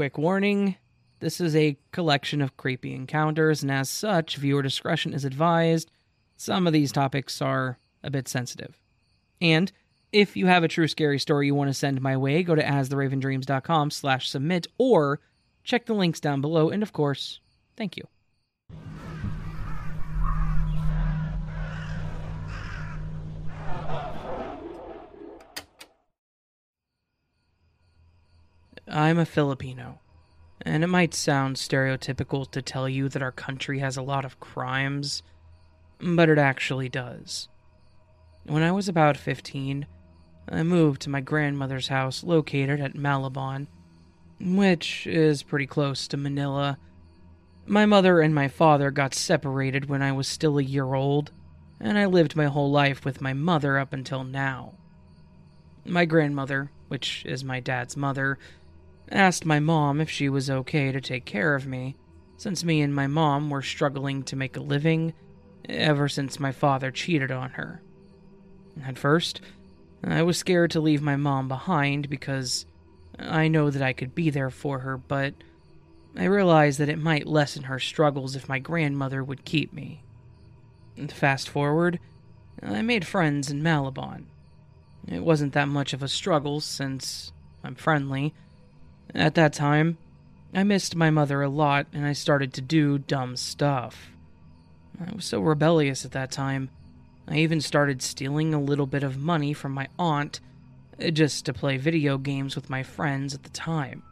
Quick warning this is a collection of creepy encounters, and as such, viewer discretion is advised. Some of these topics are a bit sensitive. And if you have a true scary story you want to send my way, go to astheravendreams.com slash submit or check the links down below. And of course, thank you. I'm a Filipino, and it might sound stereotypical to tell you that our country has a lot of crimes, but it actually does. When I was about 15, I moved to my grandmother's house located at Malabon, which is pretty close to Manila. My mother and my father got separated when I was still a year old, and I lived my whole life with my mother up until now. My grandmother, which is my dad's mother, asked my mom if she was okay to take care of me, since me and my mom were struggling to make a living ever since my father cheated on her. At first, I was scared to leave my mom behind because I know that I could be there for her, but I realized that it might lessen her struggles if my grandmother would keep me. Fast forward, I made friends in Malabon. It wasn't that much of a struggle since I'm friendly at that time, I missed my mother a lot and I started to do dumb stuff. I was so rebellious at that time. I even started stealing a little bit of money from my aunt uh, just to play video games with my friends at the time.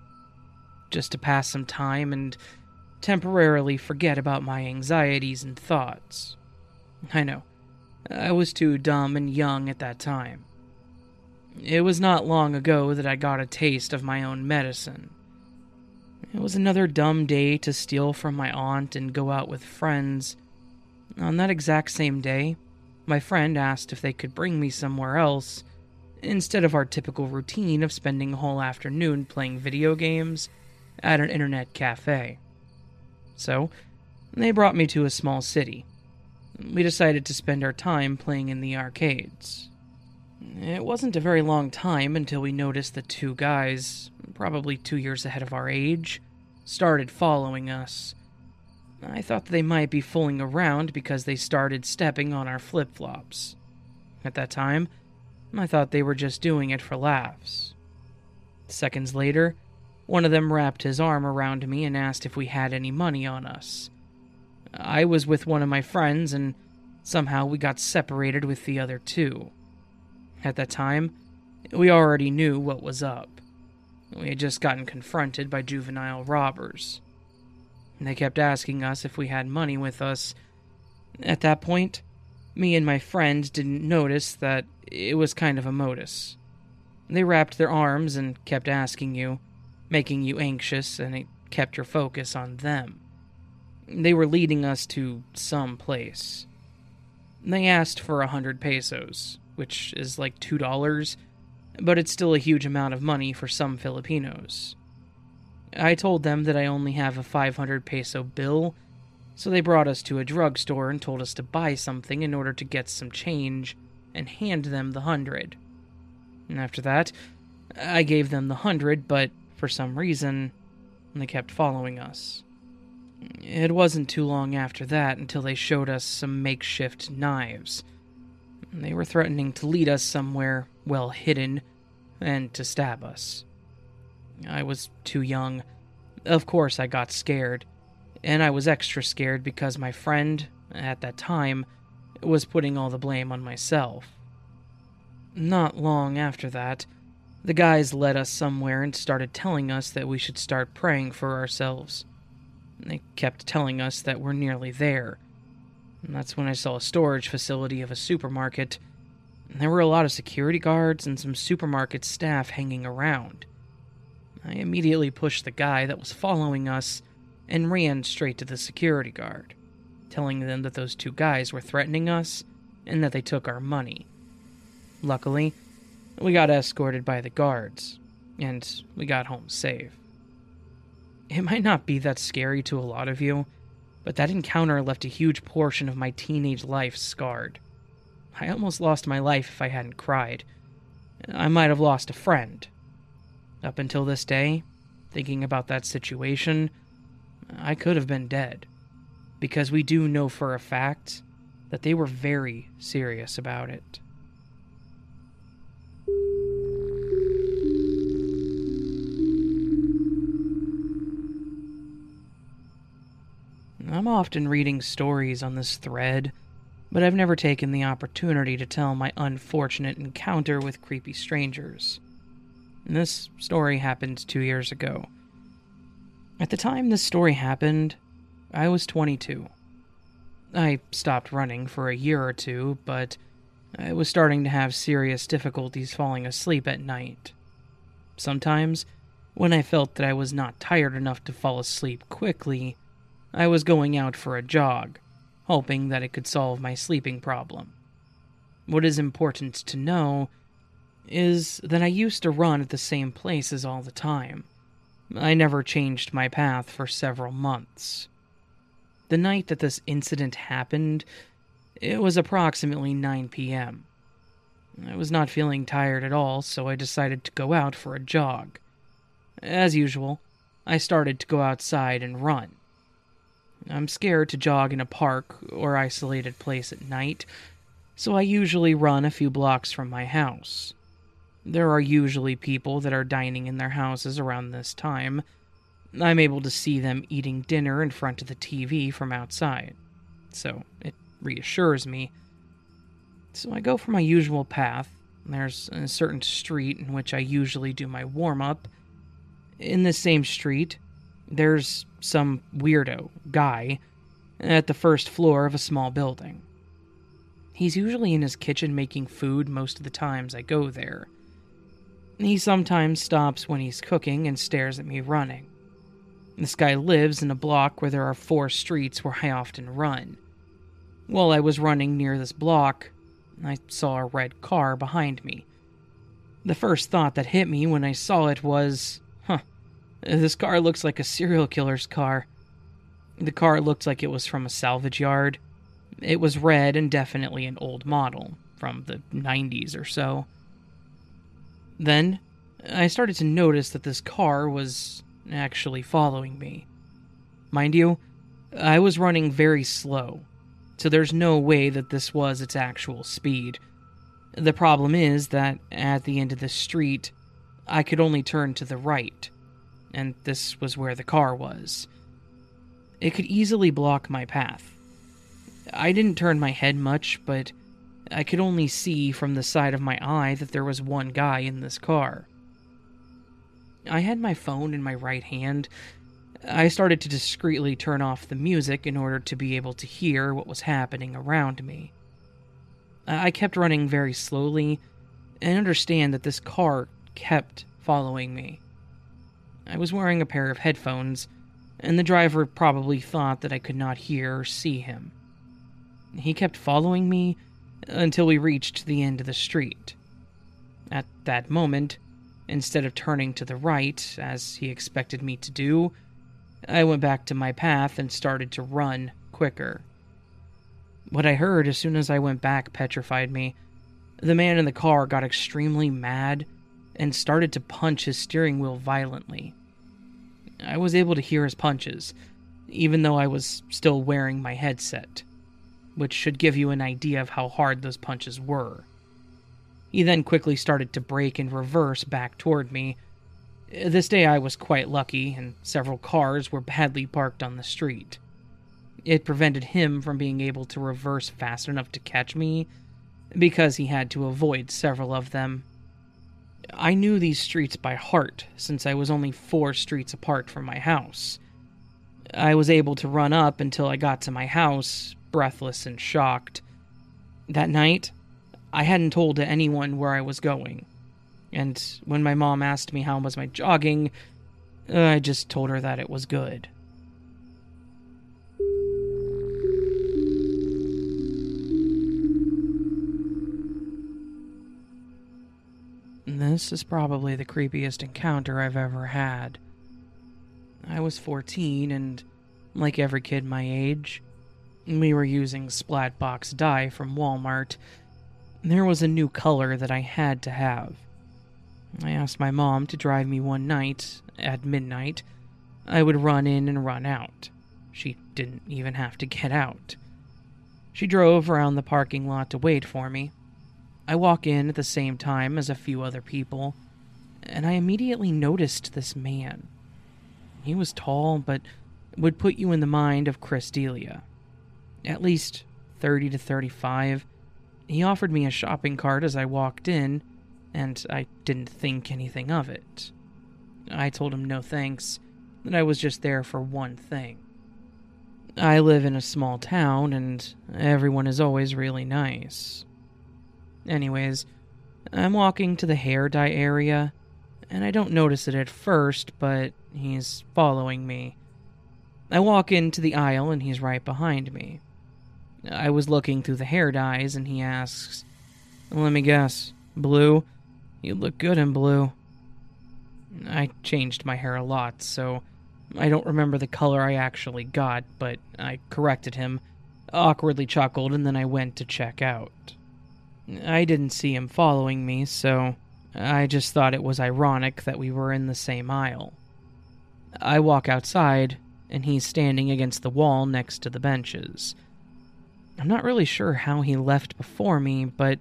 Just to pass some time and temporarily forget about my anxieties and thoughts. I know, I was too dumb and young at that time. It was not long ago that I got a taste of my own medicine. It was another dumb day to steal from my aunt and go out with friends. On that exact same day, my friend asked if they could bring me somewhere else instead of our typical routine of spending a whole afternoon playing video games at an internet cafe. So, they brought me to a small city. We decided to spend our time playing in the arcades. It wasn't a very long time until we noticed that two guys, probably two years ahead of our age, started following us. I thought they might be fooling around because they started stepping on our flip flops. At that time, I thought they were just doing it for laughs. Seconds later, one of them wrapped his arm around me and asked if we had any money on us. I was with one of my friends, and somehow we got separated with the other two. At that time, we already knew what was up. We had just gotten confronted by juvenile robbers. They kept asking us if we had money with us. At that point, me and my friend didn't notice that it was kind of a modus. They wrapped their arms and kept asking you, making you anxious, and it kept your focus on them. They were leading us to some place. They asked for a hundred pesos, which is like $2, but it's still a huge amount of money for some Filipinos. I told them that I only have a 500 peso bill, so they brought us to a drugstore and told us to buy something in order to get some change and hand them the hundred. And after that, I gave them the hundred, but for some reason, they kept following us. It wasn't too long after that until they showed us some makeshift knives they were threatening to lead us somewhere well hidden and to stab us. I was too young. Of course, I got scared. And I was extra scared because my friend, at that time, was putting all the blame on myself. Not long after that, the guys led us somewhere and started telling us that we should start praying for ourselves. They kept telling us that we're nearly there, and that's when I saw a storage facility of a supermarket. And there were a lot of security guards and some supermarket staff hanging around. I immediately pushed the guy that was following us and ran straight to the security guard, telling them that those two guys were threatening us and that they took our money. Luckily, we got escorted by the guards, and we got home safe. It might not be that scary to a lot of you, but that encounter left a huge portion of my teenage life scarred. I almost lost my life if I hadn't cried. I might have lost a friend. Up until this day, thinking about that situation, I could have been dead. Because we do know for a fact that they were very serious about it. I'm often reading stories on this thread, but I've never taken the opportunity to tell my unfortunate encounter with creepy strangers. And this story happened two years ago. At the time this story happened, I was 22. I stopped running for a year or two, but I was starting to have serious difficulties falling asleep at night. Sometimes, when I felt that I was not tired enough to fall asleep quickly, I was going out for a jog, hoping that it could solve my sleeping problem. What is important to know is that I used to run at the same places all the time. I never changed my path for several months. The night that this incident happened, it was approximately 9 p.m. I was not feeling tired at all, so I decided to go out for a jog. As usual, I started to go outside and run. I'm scared to jog in a park or isolated place at night, so I usually run a few blocks from my house. There are usually people that are dining in their houses around this time. I'm able to see them eating dinner in front of the TV from outside, so it reassures me. So I go for my usual path. There's a certain street in which I usually do my warm up. In the same street, there's some weirdo guy at the first floor of a small building. He's usually in his kitchen making food most of the times I go there. He sometimes stops when he's cooking and stares at me running. This guy lives in a block where there are four streets where I often run. While I was running near this block, I saw a red car behind me. The first thought that hit me when I saw it was, huh, this car looks like a serial killer's car. The car looked like it was from a salvage yard. It was red and definitely an old model, from the 90s or so. Then, I started to notice that this car was actually following me. Mind you, I was running very slow, so there's no way that this was its actual speed. The problem is that at the end of the street, I could only turn to the right, and this was where the car was. It could easily block my path. I didn't turn my head much, but I could only see from the side of my eye that there was one guy in this car. I had my phone in my right hand. I started to discreetly turn off the music in order to be able to hear what was happening around me. I kept running very slowly and understand that this car kept following me. I was wearing a pair of headphones, and the driver probably thought that I could not hear or see him. He kept following me until we reached the end of the street. At that moment, instead of turning to the right, as he expected me to do, I went back to my path and started to run quicker. What I heard as soon as I went back petrified me. The man in the car got extremely mad and started to punch his steering wheel violently. I was able to hear his punches, even though I was still wearing my headset, which should give you an idea of how hard those punches were. He then quickly started to brake and reverse back toward me. This day I was quite lucky, and several cars were badly parked on the street. It prevented him from being able to reverse fast enough to catch me, because he had to avoid several of them I knew these streets by heart since I was only four streets apart from my house. I was able to run up until I got to my house, breathless and shocked. That night, I hadn't told to anyone where I was going. And when my mom asked me how was my jogging, uh, I just told her that it was good. This is probably the creepiest encounter I've ever had. I was 14, and like every kid my age, we were using Splatbox dye from Walmart. There was a new color that I had to have. I asked my mom to drive me one night, at midnight, I would run in and run out. She didn't even have to get out. She drove around the parking lot to wait for me. I walk in at the same time as a few other people, and I immediately noticed this man. He was tall, but would put you in the mind of Chris D'Elia. At least 30 to 35. He offered me a shopping cart as I walked in, and I didn't think anything of it. I told him no thanks, that I was just there for one thing. I live in a small town, and everyone is always really nice. Anyways, I'm walking to the hair dye area, and I don't notice it at first, but he's following me. I walk into the aisle, and he's right behind me. I was looking through the hair dyes, and he asks, Let me guess, blue? You look good in blue. I changed my hair a lot, so I don't remember the color I actually got, but I corrected him, awkwardly chuckled, and then I went to check out. I didn't see him following me, so I just thought it was ironic that we were in the same aisle. I walk outside, and he's standing against the wall next to the benches. I'm not really sure how he left before me, but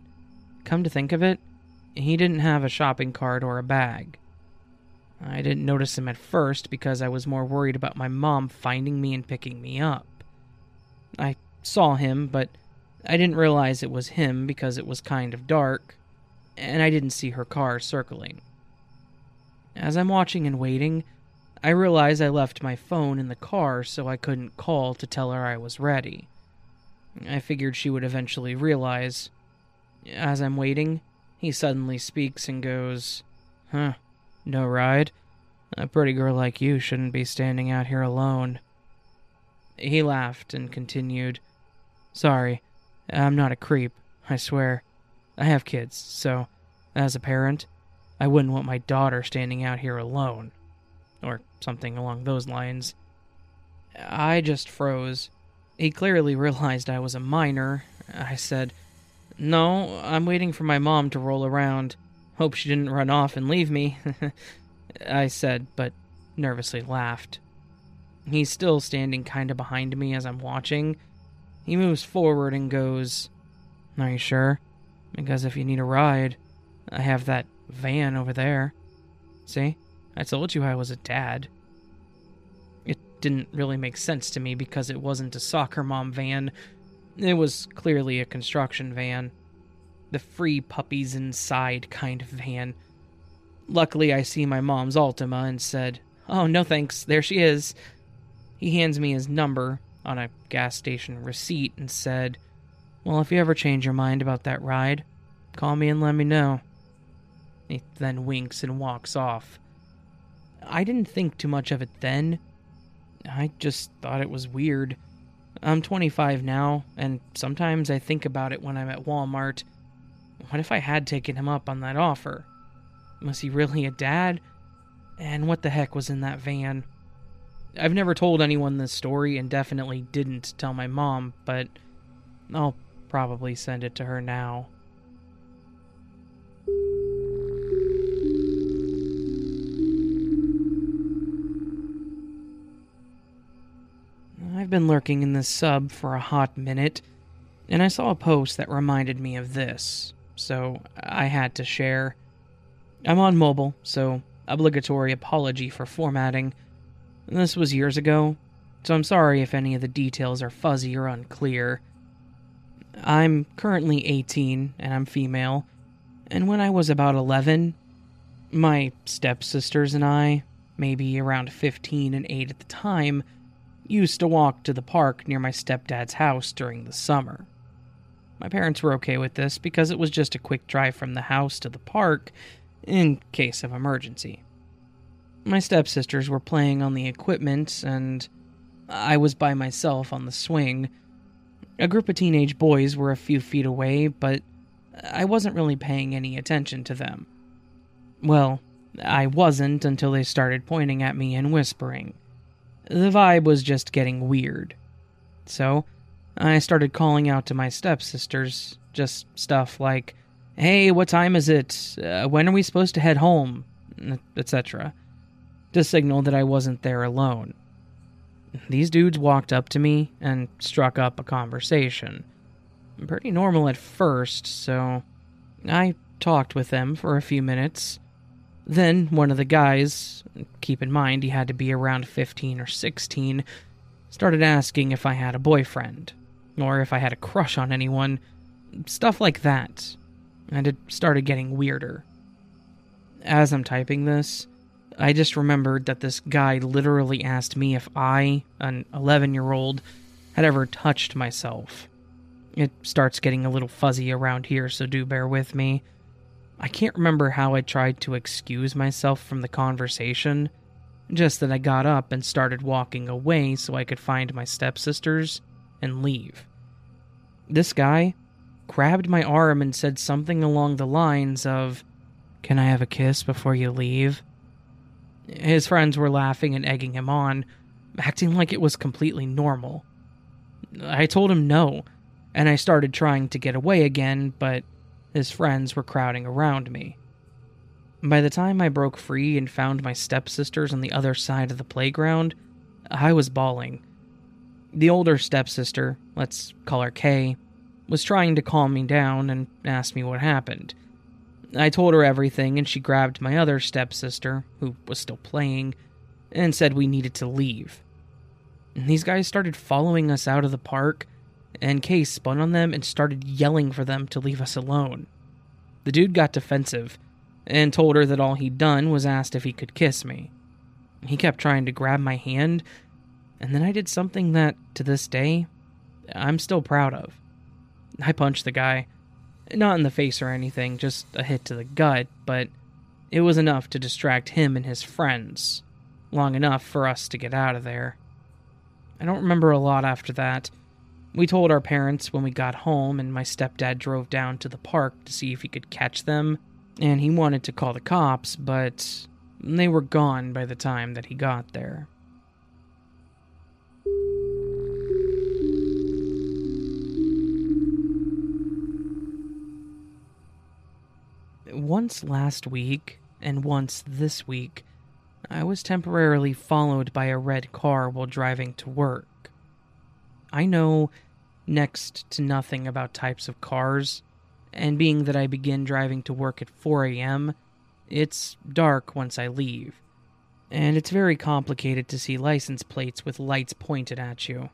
come to think of it, he didn't have a shopping cart or a bag. I didn't notice him at first because I was more worried about my mom finding me and picking me up. I saw him, but I didn't realize it was him because it was kind of dark, and I didn't see her car circling. As I'm watching and waiting, I realize I left my phone in the car so I couldn't call to tell her I was ready. I figured she would eventually realize. As I'm waiting, he suddenly speaks and goes, Huh, no ride? A pretty girl like you shouldn't be standing out here alone. He laughed and continued, Sorry, I'm not a creep, I swear. I have kids, so, as a parent, I wouldn't want my daughter standing out here alone. Or something along those lines. I just froze. He clearly realized I was a minor. I said, No, I'm waiting for my mom to roll around. Hope she didn't run off and leave me. I said, but nervously laughed. He's still standing kind of behind me as I'm watching. He moves forward and goes, Are you sure? Because if you need a ride, I have that van over there. See? I told you I was a dad It didn't really make sense to me because it wasn't a soccer mom van. It was clearly a construction van. The free puppies inside kind of van. Luckily, I see my mom's Altima and said, Oh, no thanks, there she is. He hands me his number on a gas station receipt and said, Well, if you ever change your mind about that ride, call me and let me know. He then winks and walks off. I didn't think too much of it then, I just thought it was weird. I'm 25 now, and sometimes I think about it when I'm at Walmart. What if I had taken him up on that offer? Was he really a dad? And what the heck was in that van? I've never told anyone this story and definitely didn't tell my mom, but I'll probably send it to her now. I've been lurking in this sub for a hot minute, and I saw a post that reminded me of this, so I had to share. I'm on mobile, so obligatory apology for formatting. This was years ago, so I'm sorry if any of the details are fuzzy or unclear. I'm currently 18 and I'm female, and when I was about 11, my stepsisters and I, maybe around 15 and 8 at the time, used to walk to the park near my stepdad's house during the summer. My parents were okay with this because it was just a quick drive from the house to the park in case of emergency. My stepsisters were playing on the equipment, and I was by myself on the swing. A group of teenage boys were a few feet away, but I wasn't really paying any attention to them. Well, I wasn't until they started pointing at me and whispering the vibe was just getting weird. So, I started calling out to my stepsisters, just stuff like, Hey, what time is it? Uh, when are we supposed to head home? etc. to signal that I wasn't there alone. These dudes walked up to me and struck up a conversation. Pretty normal at first, so I talked with them for a few minutes. Then one of the guys, keep in mind he had to be around 15 or 16, started asking if I had a boyfriend, or if I had a crush on anyone, stuff like that. And it started getting weirder. As I'm typing this, I just remembered that this guy literally asked me if I, an 11 year old, had ever touched myself. It starts getting a little fuzzy around here, so do bear with me. I can't remember how I tried to excuse myself from the conversation, just that I got up and started walking away so I could find my stepsisters and leave. This guy grabbed my arm and said something along the lines of, Can I have a kiss before you leave? His friends were laughing and egging him on, acting like it was completely normal. I told him no, and I started trying to get away again, but his friends were crowding around me. By the time I broke free and found my stepsisters on the other side of the playground, I was bawling. The older stepsister, let's call her Kay, was trying to calm me down and asked me what happened. I told her everything, and she grabbed my other stepsister, who was still playing, and said we needed to leave. And these guys started following us out of the park, and Kay spun on them and started yelling for them to leave us alone. The dude got defensive and told her that all he'd done was asked if he could kiss me. He kept trying to grab my hand, and then I did something that, to this day, I'm still proud of. I punched the guy not in the face or anything, just a hit to the gut, but it was enough to distract him and his friends. Long enough for us to get out of there. I don't remember a lot after that. We told our parents when we got home, and my stepdad drove down to the park to see if he could catch them, and he wanted to call the cops, but they were gone by the time that he got there. Once last week, and once this week, I was temporarily followed by a red car while driving to work. I know next to nothing about types of cars, and being that I begin driving to work at 4 a.m., it's dark once I leave, and it's very complicated to see license plates with lights pointed at you.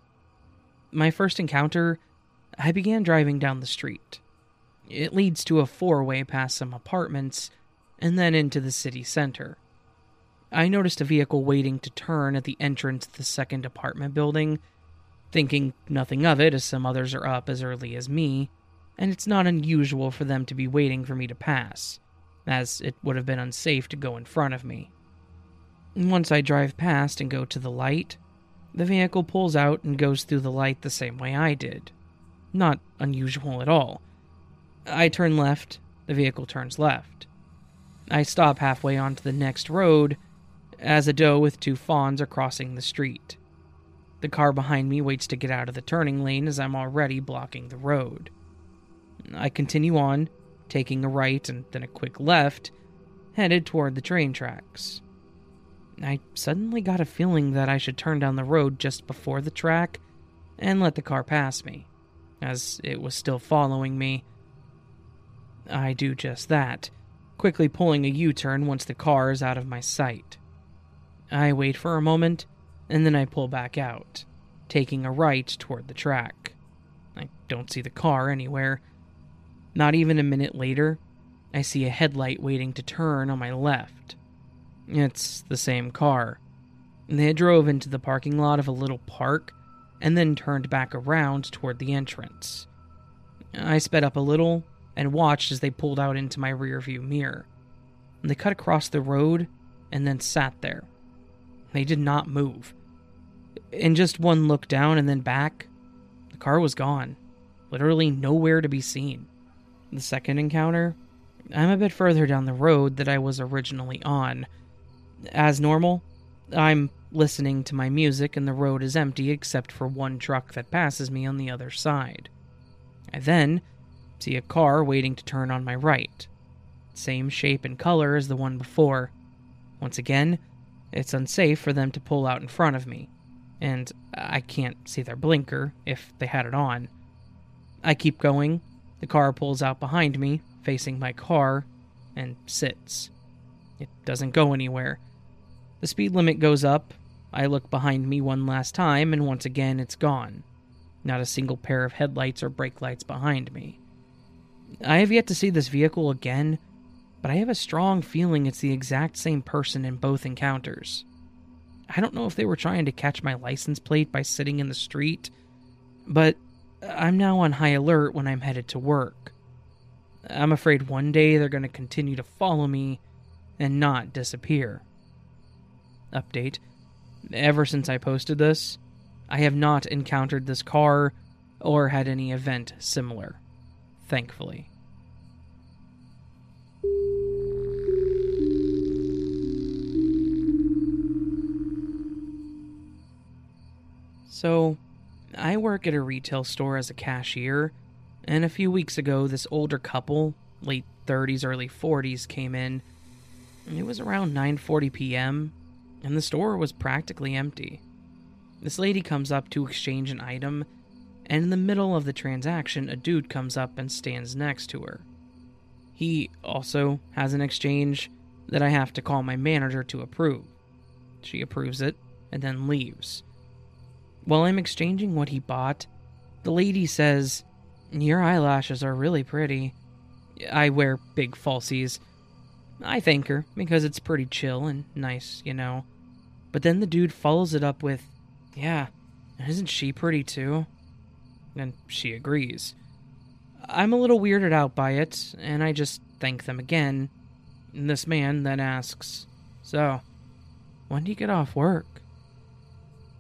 My first encounter, I began driving down the street. It leads to a four way past some apartments and then into the city center. I noticed a vehicle waiting to turn at the entrance to the second apartment building, thinking nothing of it as some others are up as early as me, and it's not unusual for them to be waiting for me to pass, as it would have been unsafe to go in front of me. Once I drive past and go to the light, the vehicle pulls out and goes through the light the same way I did. Not unusual at all I turn left, the vehicle turns left. I stop halfway onto the next road as a doe with two fawns are crossing the street. The car behind me waits to get out of the turning lane as I'm already blocking the road. I continue on, taking a right and then a quick left, headed toward the train tracks. I suddenly got a feeling that I should turn down the road just before the track and let the car pass me, as it was still following me I do just that, quickly pulling a U turn once the car is out of my sight. I wait for a moment, and then I pull back out, taking a right toward the track. I don't see the car anywhere. Not even a minute later, I see a headlight waiting to turn on my left. It's the same car. They drove into the parking lot of a little park and then turned back around toward the entrance. I sped up a little and watched as they pulled out into my rearview mirror. And they cut across the road and then sat there. They did not move. In just one look down and then back, the car was gone. Literally nowhere to be seen. The second encounter, I'm a bit further down the road that I was originally on. As normal, I'm listening to my music and the road is empty except for one truck that passes me on the other side. I then see a car waiting to turn on my right. Same shape and color as the one before. Once again, It's unsafe for them to pull out in front of me, and I can't see their blinker if they had it on. I keep going. The car pulls out behind me, facing my car, and sits. It doesn't go anywhere. The speed limit goes up. I look behind me one last time, and once again it's gone. Not a single pair of headlights or brake lights behind me. I have yet to see this vehicle again, but I have a strong feeling it's the exact same person in both encounters. I don't know if they were trying to catch my license plate by sitting in the street, but I'm now on high alert when I'm headed to work. I'm afraid one day they're going to continue to follow me and not disappear. Update Ever since I posted this, I have not encountered this car or had any event similar. Thankfully. So, I work at a retail store as a cashier, and a few weeks ago, this older couple, late 30s, early 40s, came in. It was around 9:40 p.m., and the store was practically empty. This lady comes up to exchange an item, and in the middle of the transaction, a dude comes up and stands next to her. He also has an exchange that I have to call my manager to approve. She approves it and then leaves. While I'm exchanging what he bought, the lady says, Your eyelashes are really pretty. I wear big falsies. I thank her because it's pretty chill and nice, you know. But then the dude follows it up with, Yeah, isn't she pretty too? And she agrees. I'm a little weirded out by it, and I just thank them again. And this man then asks, So, when do you get off work?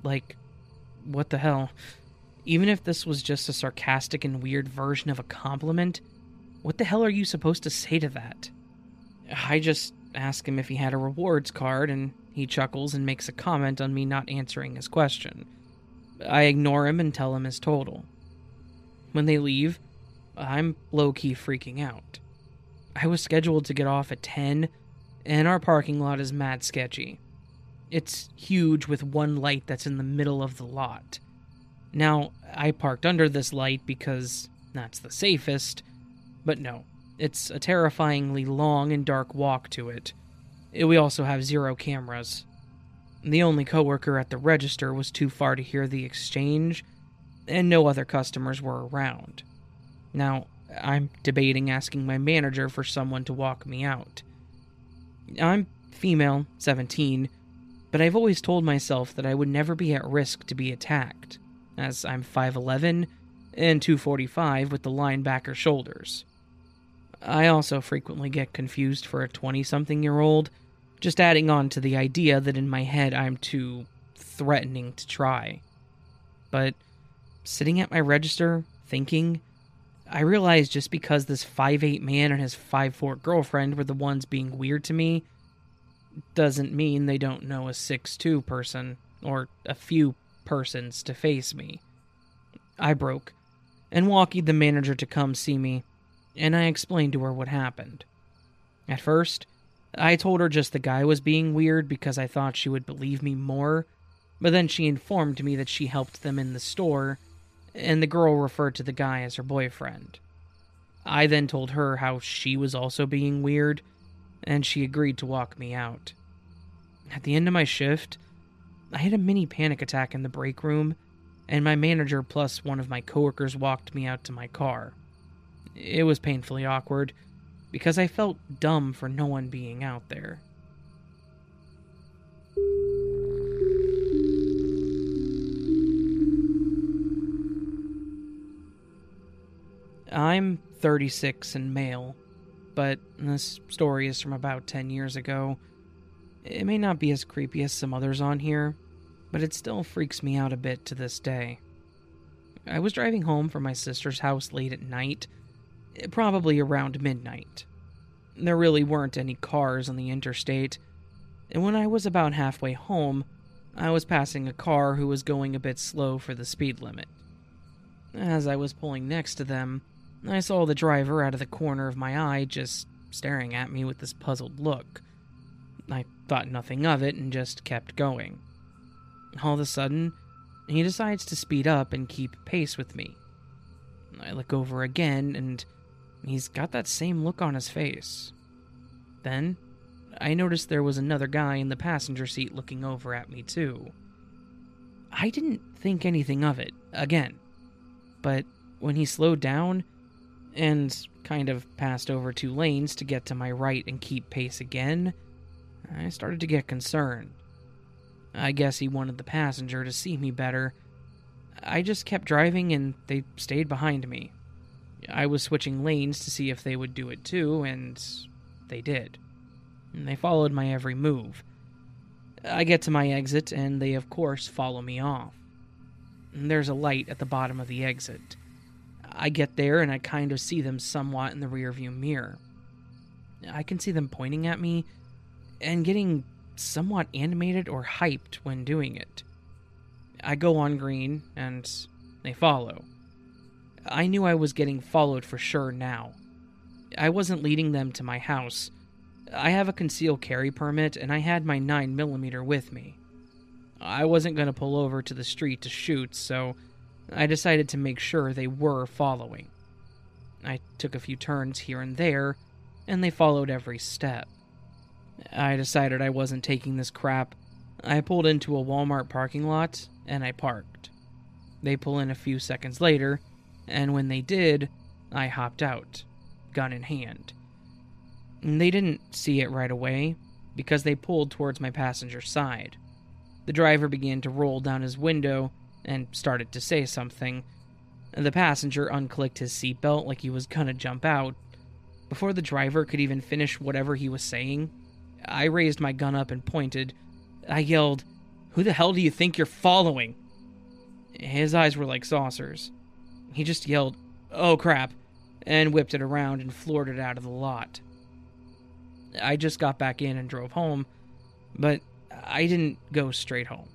Like, what the hell? Even if this was just a sarcastic and weird version of a compliment, what the hell are you supposed to say to that? I just ask him if he had a rewards card, and he chuckles and makes a comment on me not answering his question. I ignore him and tell him his total. When they leave, I'm low key freaking out. I was scheduled to get off at 10, and our parking lot is mad sketchy. It's huge with one light that's in the middle of the lot. Now, I parked under this light because that's the safest, but no, it's a terrifyingly long and dark walk to it. Eh, we also have zero cameras. The only coworker at the register was too far to hear the exchange, and no other customers were around. Now, I'm debating asking my manager for someone to walk me out. I'm female, 17, but I've always told myself that I would never be at risk to be attacked, as I'm 5'11 and 245 with the linebacker shoulders. I also frequently get confused for a 20 something year old, just adding on to the idea that in my head I'm too threatening to try. But sitting at my register, thinking, I realized just because this 5'8 man and his 5'4 girlfriend were the ones being weird to me, doesn't mean they don't know a 6'2 person or a few persons to face me. I broke and walkied the manager to come see me, and I explained to her what happened. At first, I told her just the guy was being weird because I thought she would believe me more, but then she informed me that she helped them in the store, and the girl referred to the guy as her boyfriend. I then told her how she was also being weird and she agreed to walk me out. At the end of my shift, I had a mini panic attack in the break room, and my manager plus one of my coworkers walked me out to my car. It was painfully awkward because I felt dumb for no one being out there. I'm 36 and male but this story is from about 10 years ago. It may not be as creepy as some others on here, but it still freaks me out a bit to this day. I was driving home from my sister's house late at night, probably around midnight. There really weren't any cars on the interstate, and when I was about halfway home, I was passing a car who was going a bit slow for the speed limit. As I was pulling next to them, I saw the driver out of the corner of my eye just staring at me with this puzzled look. I thought nothing of it and just kept going. All of a sudden, he decides to speed up and keep pace with me. I look over again, and he's got that same look on his face. Then, I noticed there was another guy in the passenger seat looking over at me, too. I didn't think anything of it, again. But when he slowed down and kind of passed over two lanes to get to my right and keep pace again, I started to get concerned. I guess he wanted the passenger to see me better. I just kept driving and they stayed behind me. I was switching lanes to see if they would do it too, and they did. And they followed my every move. I get to my exit, and they, of course, follow me off. There's a light at the bottom of the exit. I get there, and I kind of see them somewhat in the rearview mirror. I can see them pointing at me and getting somewhat animated or hyped when doing it. I go on green, and they follow. I knew I was getting followed for sure now. I wasn't leading them to my house. I have a concealed carry permit, and I had my 9mm with me. I wasn't going to pull over to the street to shoot, so I decided to make sure they were following. I took a few turns here and there, and they followed every step. I decided I wasn't taking this crap. I pulled into a Walmart parking lot and I parked. They pull in a few seconds later, and when they did, I hopped out, gun in hand. They didn't see it right away because they pulled towards my passenger side. The driver began to roll down his window and started to say something. The passenger unclicked his seatbelt like he was gonna jump out. Before the driver could even finish whatever he was saying, I raised my gun up and pointed. I yelled, Who the hell do you think you're following? His eyes were like saucers. He just yelled, Oh crap, and whipped it around and floored it out of the lot. I just got back in and drove home, but I didn't go straight home.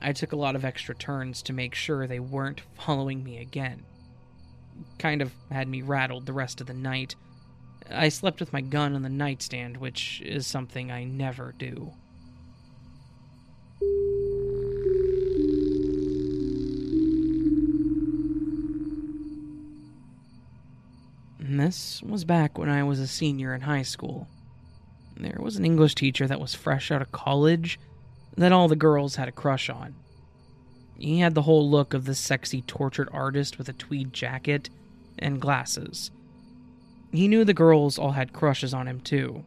I took a lot of extra turns to make sure they weren't following me again. Kind of had me rattled the rest of the night I slept with my gun on the nightstand, which is something I never do. this was back when I was a senior in high school. There was an English teacher that was fresh out of college that all the girls had a crush on. He had the whole look of the sexy tortured artist with a tweed jacket and glasses. He knew the girls all had crushes on him, too.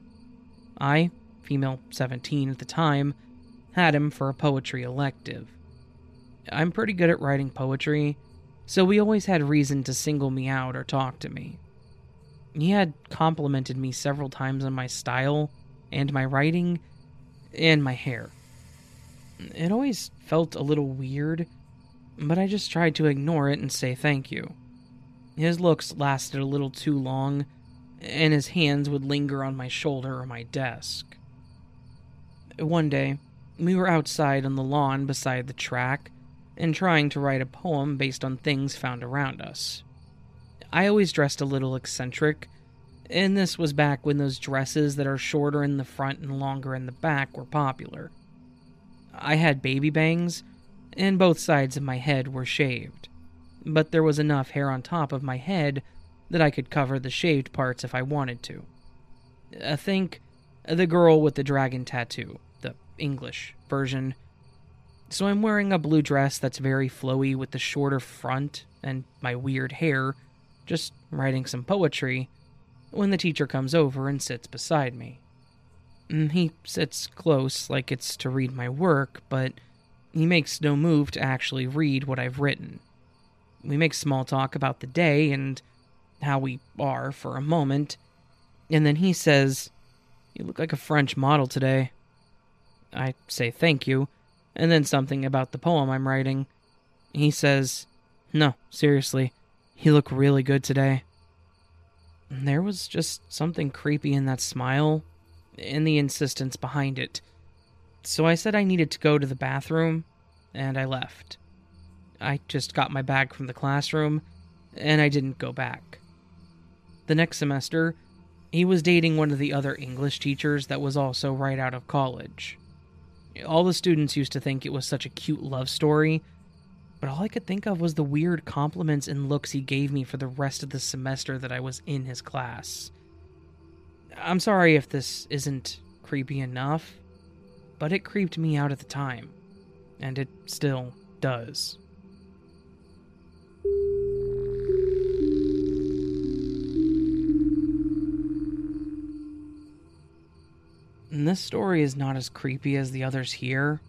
I, female 17 at the time, had him for a poetry elective. I'm pretty good at writing poetry, so we always had reason to single me out or talk to me. He had complimented me several times on my style, and my writing, and my hair. It always felt a little weird, but I just tried to ignore it and say thank you. His looks lasted a little too long, and his hands would linger on my shoulder or my desk. One day, we were outside on the lawn beside the track and trying to write a poem based on things found around us. I always dressed a little eccentric, and this was back when those dresses that are shorter in the front and longer in the back were popular. I had baby bangs, and both sides of my head were shaved but there was enough hair on top of my head that I could cover the shaved parts if I wanted to. I think the girl with the dragon tattoo, the English version. So I'm wearing a blue dress that's very flowy with the shorter front and my weird hair, just writing some poetry, when the teacher comes over and sits beside me. Mm, he sits close like it's to read my work, but he makes no move to actually read what I've written. We make small talk about the day and how we are for a moment, and then he says, You look like a French model today. I say thank you, and then something about the poem I'm writing. He says, No, seriously, you look really good today. There was just something creepy in that smile and the insistence behind it. So I said I needed to go to the bathroom, and I left. I just got my bag from the classroom, and I didn't go back. The next semester, He was dating one of the other English teachers that was also right out of college. All the students used to think it was such a cute love story, but all I could think of was the weird compliments and looks he gave me for the rest of the semester that I was in his class. I'm sorry if this isn't creepy enough, but it creeped me out at the time, and it still does. And this story is not as creepy as the others here,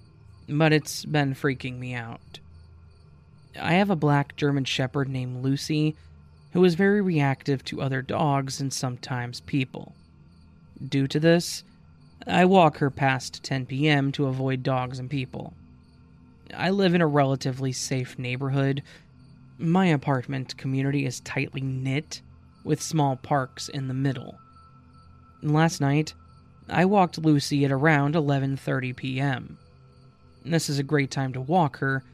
but it's been freaking me out. I have a black German Shepherd named Lucy who is very reactive to other dogs and sometimes people. Due to this, I walk her past 10 p.m. to avoid dogs and people. I live in a relatively safe neighborhood. My apartment community is tightly knit, with small parks in the middle. Last night, I walked Lucy at around 11:30 p.m. This is a great time to walk her,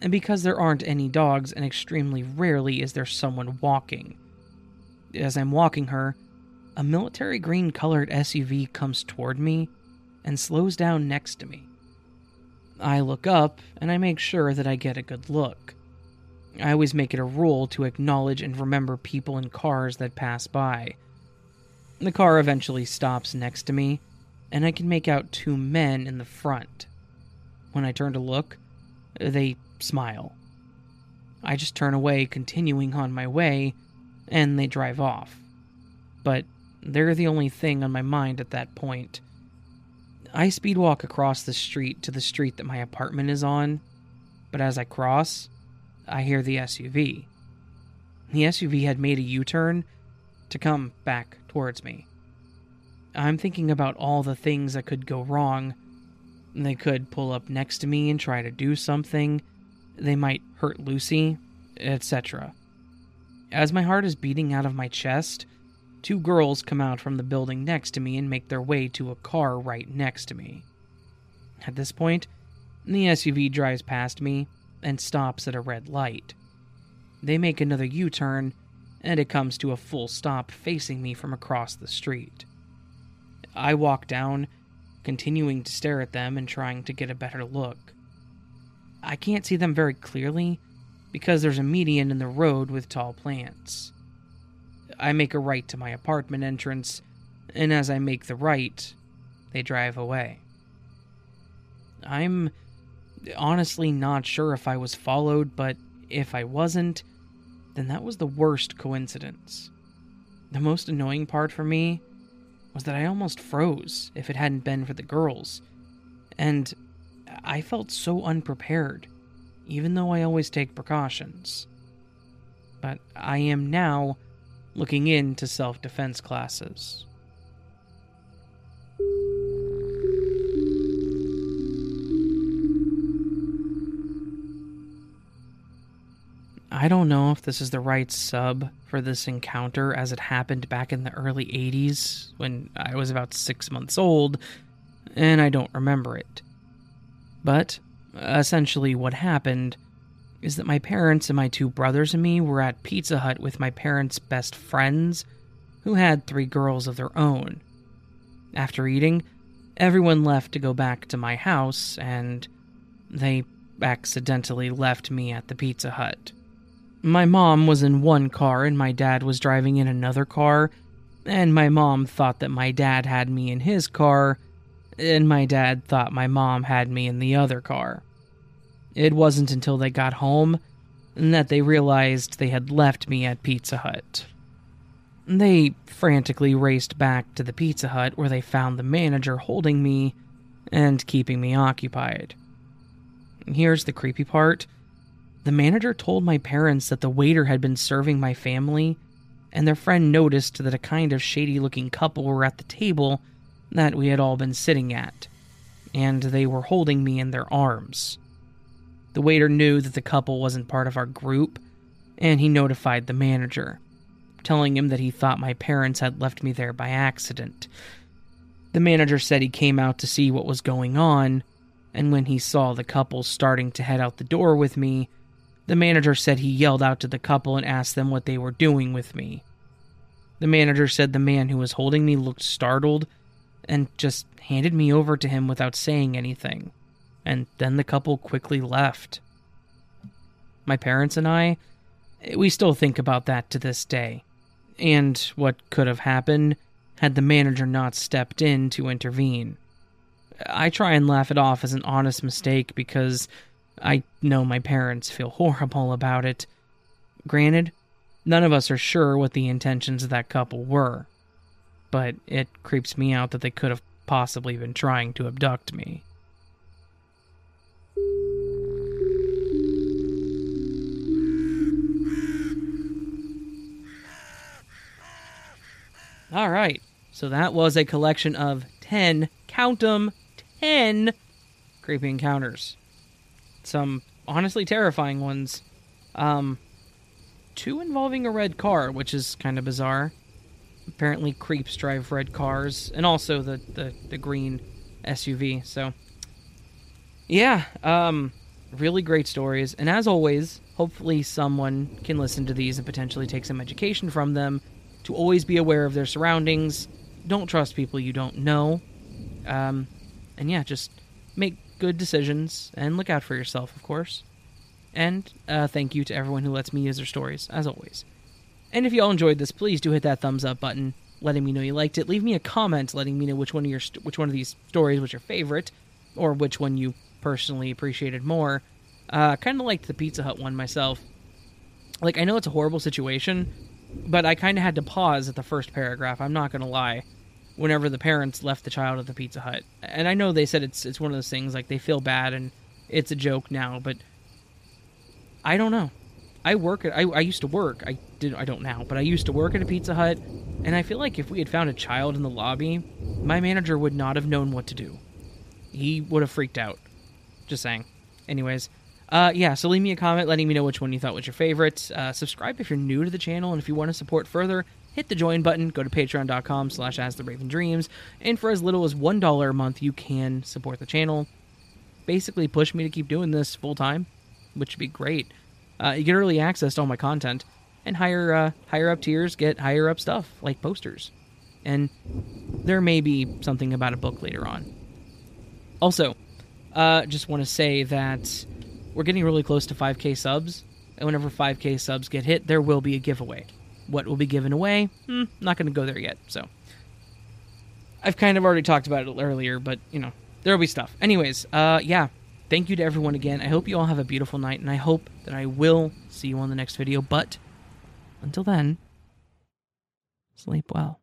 and because there aren't any dogs and extremely rarely is there someone walking. As I'm walking her, a military green colored SUV comes toward me and slows down next to me. I look up and I make sure that I get a good look. I always make it a rule to acknowledge and remember people in cars that pass by. The car eventually stops next to me, and I can make out two men in the front. When I turn to look, they smile. I just turn away, continuing on my way, and they drive off. But they're the only thing on my mind at that point. I speed walk across the street to the street that my apartment is on, but as I cross, I hear the SUV. The SUV had made a U turn to come back towards me. I'm thinking about all the things that could go wrong. They could pull up next to me and try to do something. They might hurt Lucy, etc. As my heart is beating out of my chest, two girls come out from the building next to me and make their way to a car right next to me. At this point, the SUV drives past me and stops at a red light. They make another U turn and it comes to a full stop facing me from across the street. I walk down, continuing to stare at them and trying to get a better look. I can't see them very clearly because there's a median in the road with tall plants. I make a right to my apartment entrance, and as I make the right, they drive away. I'm honestly not sure if I was followed, but if I wasn't, then that was the worst coincidence. The most annoying part for me was that I almost froze if it hadn't been for the girls. And I felt so unprepared, even though I always take precautions. But I am now looking into self defense classes. I don't know if this is the right sub for this encounter as it happened back in the early 80s when I was about six months old, and I don't remember it. But essentially, what happened is that my parents and my two brothers and me were at Pizza Hut with my parents' best friends, who had three girls of their own. After eating, everyone left to go back to my house, and they accidentally left me at the Pizza Hut. My mom was in one car and my dad was driving in another car, and my mom thought that my dad had me in his car, and my dad thought my mom had me in the other car. It wasn't until they got home that they realized they had left me at Pizza Hut. They frantically raced back to the Pizza Hut where they found the manager holding me and keeping me occupied. Here's the creepy part the manager told my parents that the waiter had been serving my family, and their friend noticed that a kind of shady looking couple were at the table that we had all been sitting at, and they were holding me in their arms. The waiter knew that the couple wasn't part of our group, and he notified the manager, telling him that he thought my parents had left me there by accident. The manager said he came out to see what was going on, and when he saw the couple starting to head out the door with me, the manager said he yelled out to the couple and asked them what they were doing with me. The manager said the man who was holding me looked startled and just handed me over to him without saying anything. And then the couple quickly left. My parents and I, we still think about that to this day. And what could have happened had the manager not stepped in to intervene. I try and laugh it off as an honest mistake because I know my parents feel horrible about it. Granted, none of us are sure what the intentions of that couple were, but it creeps me out that they could have possibly been trying to abduct me. All right, so that was a collection of 10, count 'em, 10 creepy encounters. Some honestly terrifying ones. Um, two involving a red car, which is kind of bizarre. Apparently, creeps drive red cars, and also the, the, the green SUV. So, yeah, um, really great stories. And as always, hopefully, someone can listen to these and potentially take some education from them to always be aware of their surroundings. Don't trust people you don't know. Um, and yeah, just make good decisions and look out for yourself, of course. And uh, thank you to everyone who lets me use their stories, as always. And if you all enjoyed this, please do hit that thumbs up button, letting me know you liked it. Leave me a comment, letting me know which one of your which one of these stories was your favorite, or which one you personally appreciated more. Uh, kind of liked the Pizza Hut one myself. Like I know it's a horrible situation, but I kind of had to pause at the first paragraph. I'm not gonna lie. Whenever the parents left the child at the Pizza Hut, and I know they said it's it's one of those things like they feel bad and it's a joke now, but I don't know. I work at I, I used to work. I did I don't now, but I used to work at a Pizza Hut, and I feel like if we had found a child in the lobby, my manager would not have known what to do. He would have freaked out. Just saying. Anyways, uh, yeah, so leave me a comment letting me know which one you thought was your favorite. Uh, subscribe if you're new to the channel, and if you want to support further, hit the join button. Go to patreon.com slash as the Raven Dreams, and for as little as $1 a month, you can support the channel. Basically, push me to keep doing this full time, which would be great. Uh, you get early access to all my content, and higher uh, higher up tiers get higher up stuff like posters, and there may be something about a book later on. Also, uh, just want to say that we're getting really close to 5k subs, and whenever 5k subs get hit, there will be a giveaway. What will be given away? Hmm, not going to go there yet. So, I've kind of already talked about it earlier, but you know, there'll be stuff. Anyways, uh, yeah, thank you to everyone again. I hope you all have a beautiful night, and I hope that I will see you on the next video. But until then, sleep well.